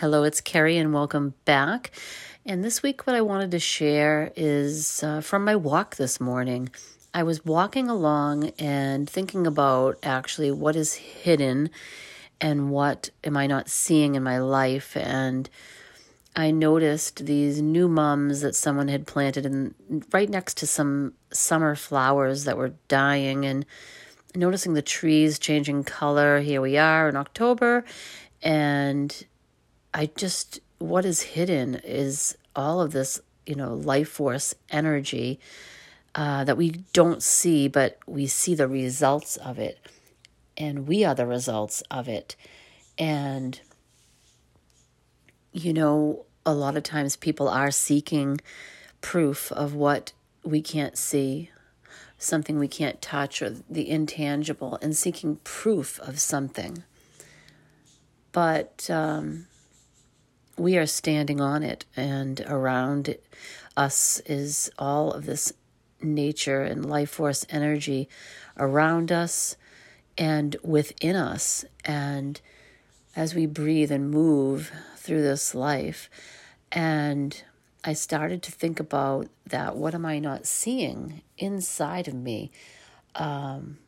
Hello, it's Carrie, and welcome back. And this week, what I wanted to share is uh, from my walk this morning. I was walking along and thinking about actually what is hidden and what am I not seeing in my life. And I noticed these new mums that someone had planted in, right next to some summer flowers that were dying and noticing the trees changing color. Here we are in October, and I just, what is hidden is all of this, you know, life force energy uh, that we don't see, but we see the results of it. And we are the results of it. And, you know, a lot of times people are seeking proof of what we can't see, something we can't touch, or the intangible, and seeking proof of something. But, um, we are standing on it, and around us is all of this nature and life force energy around us and within us. And as we breathe and move through this life, and I started to think about that. What am I not seeing inside of me? Um,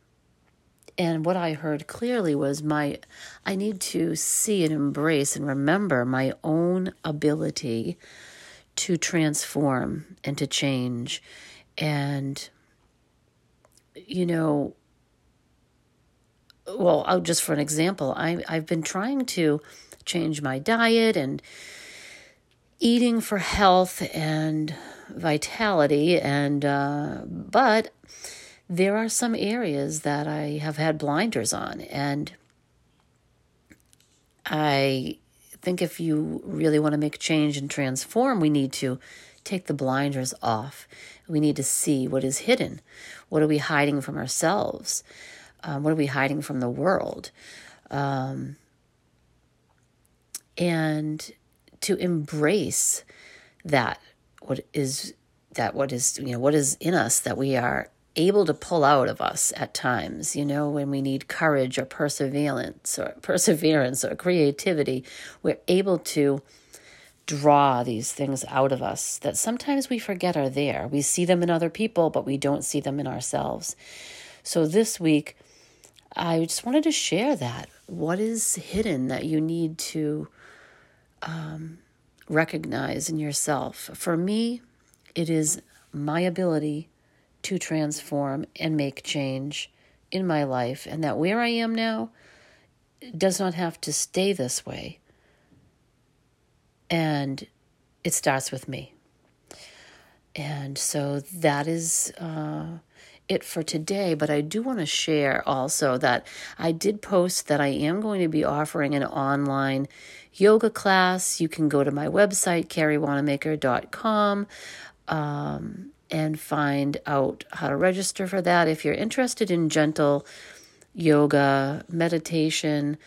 and what I heard clearly was my I need to see and embrace and remember my own ability to transform and to change. And you know, well, I'll just for an example, I I've been trying to change my diet and eating for health and vitality and uh, but there are some areas that I have had blinders on. And I think if you really want to make change and transform, we need to take the blinders off. We need to see what is hidden. What are we hiding from ourselves? Um, what are we hiding from the world? Um, and to embrace that what is that what is you know what is in us that we are able to pull out of us at times, you know, when we need courage or perseverance or perseverance or creativity, we're able to draw these things out of us that sometimes we forget are there. We see them in other people, but we don't see them in ourselves. So this week, I just wanted to share that. What is hidden that you need to um, recognize in yourself? For me, it is my ability to transform and make change in my life, and that where I am now does not have to stay this way. And it starts with me. And so that is uh, it for today. But I do want to share also that I did post that I am going to be offering an online yoga class. You can go to my website, carriewanamaker.com. Um, and find out how to register for that. If you're interested in gentle yoga, meditation,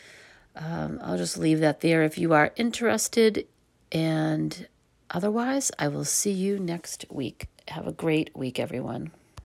um, I'll just leave that there if you are interested. And otherwise, I will see you next week. Have a great week, everyone.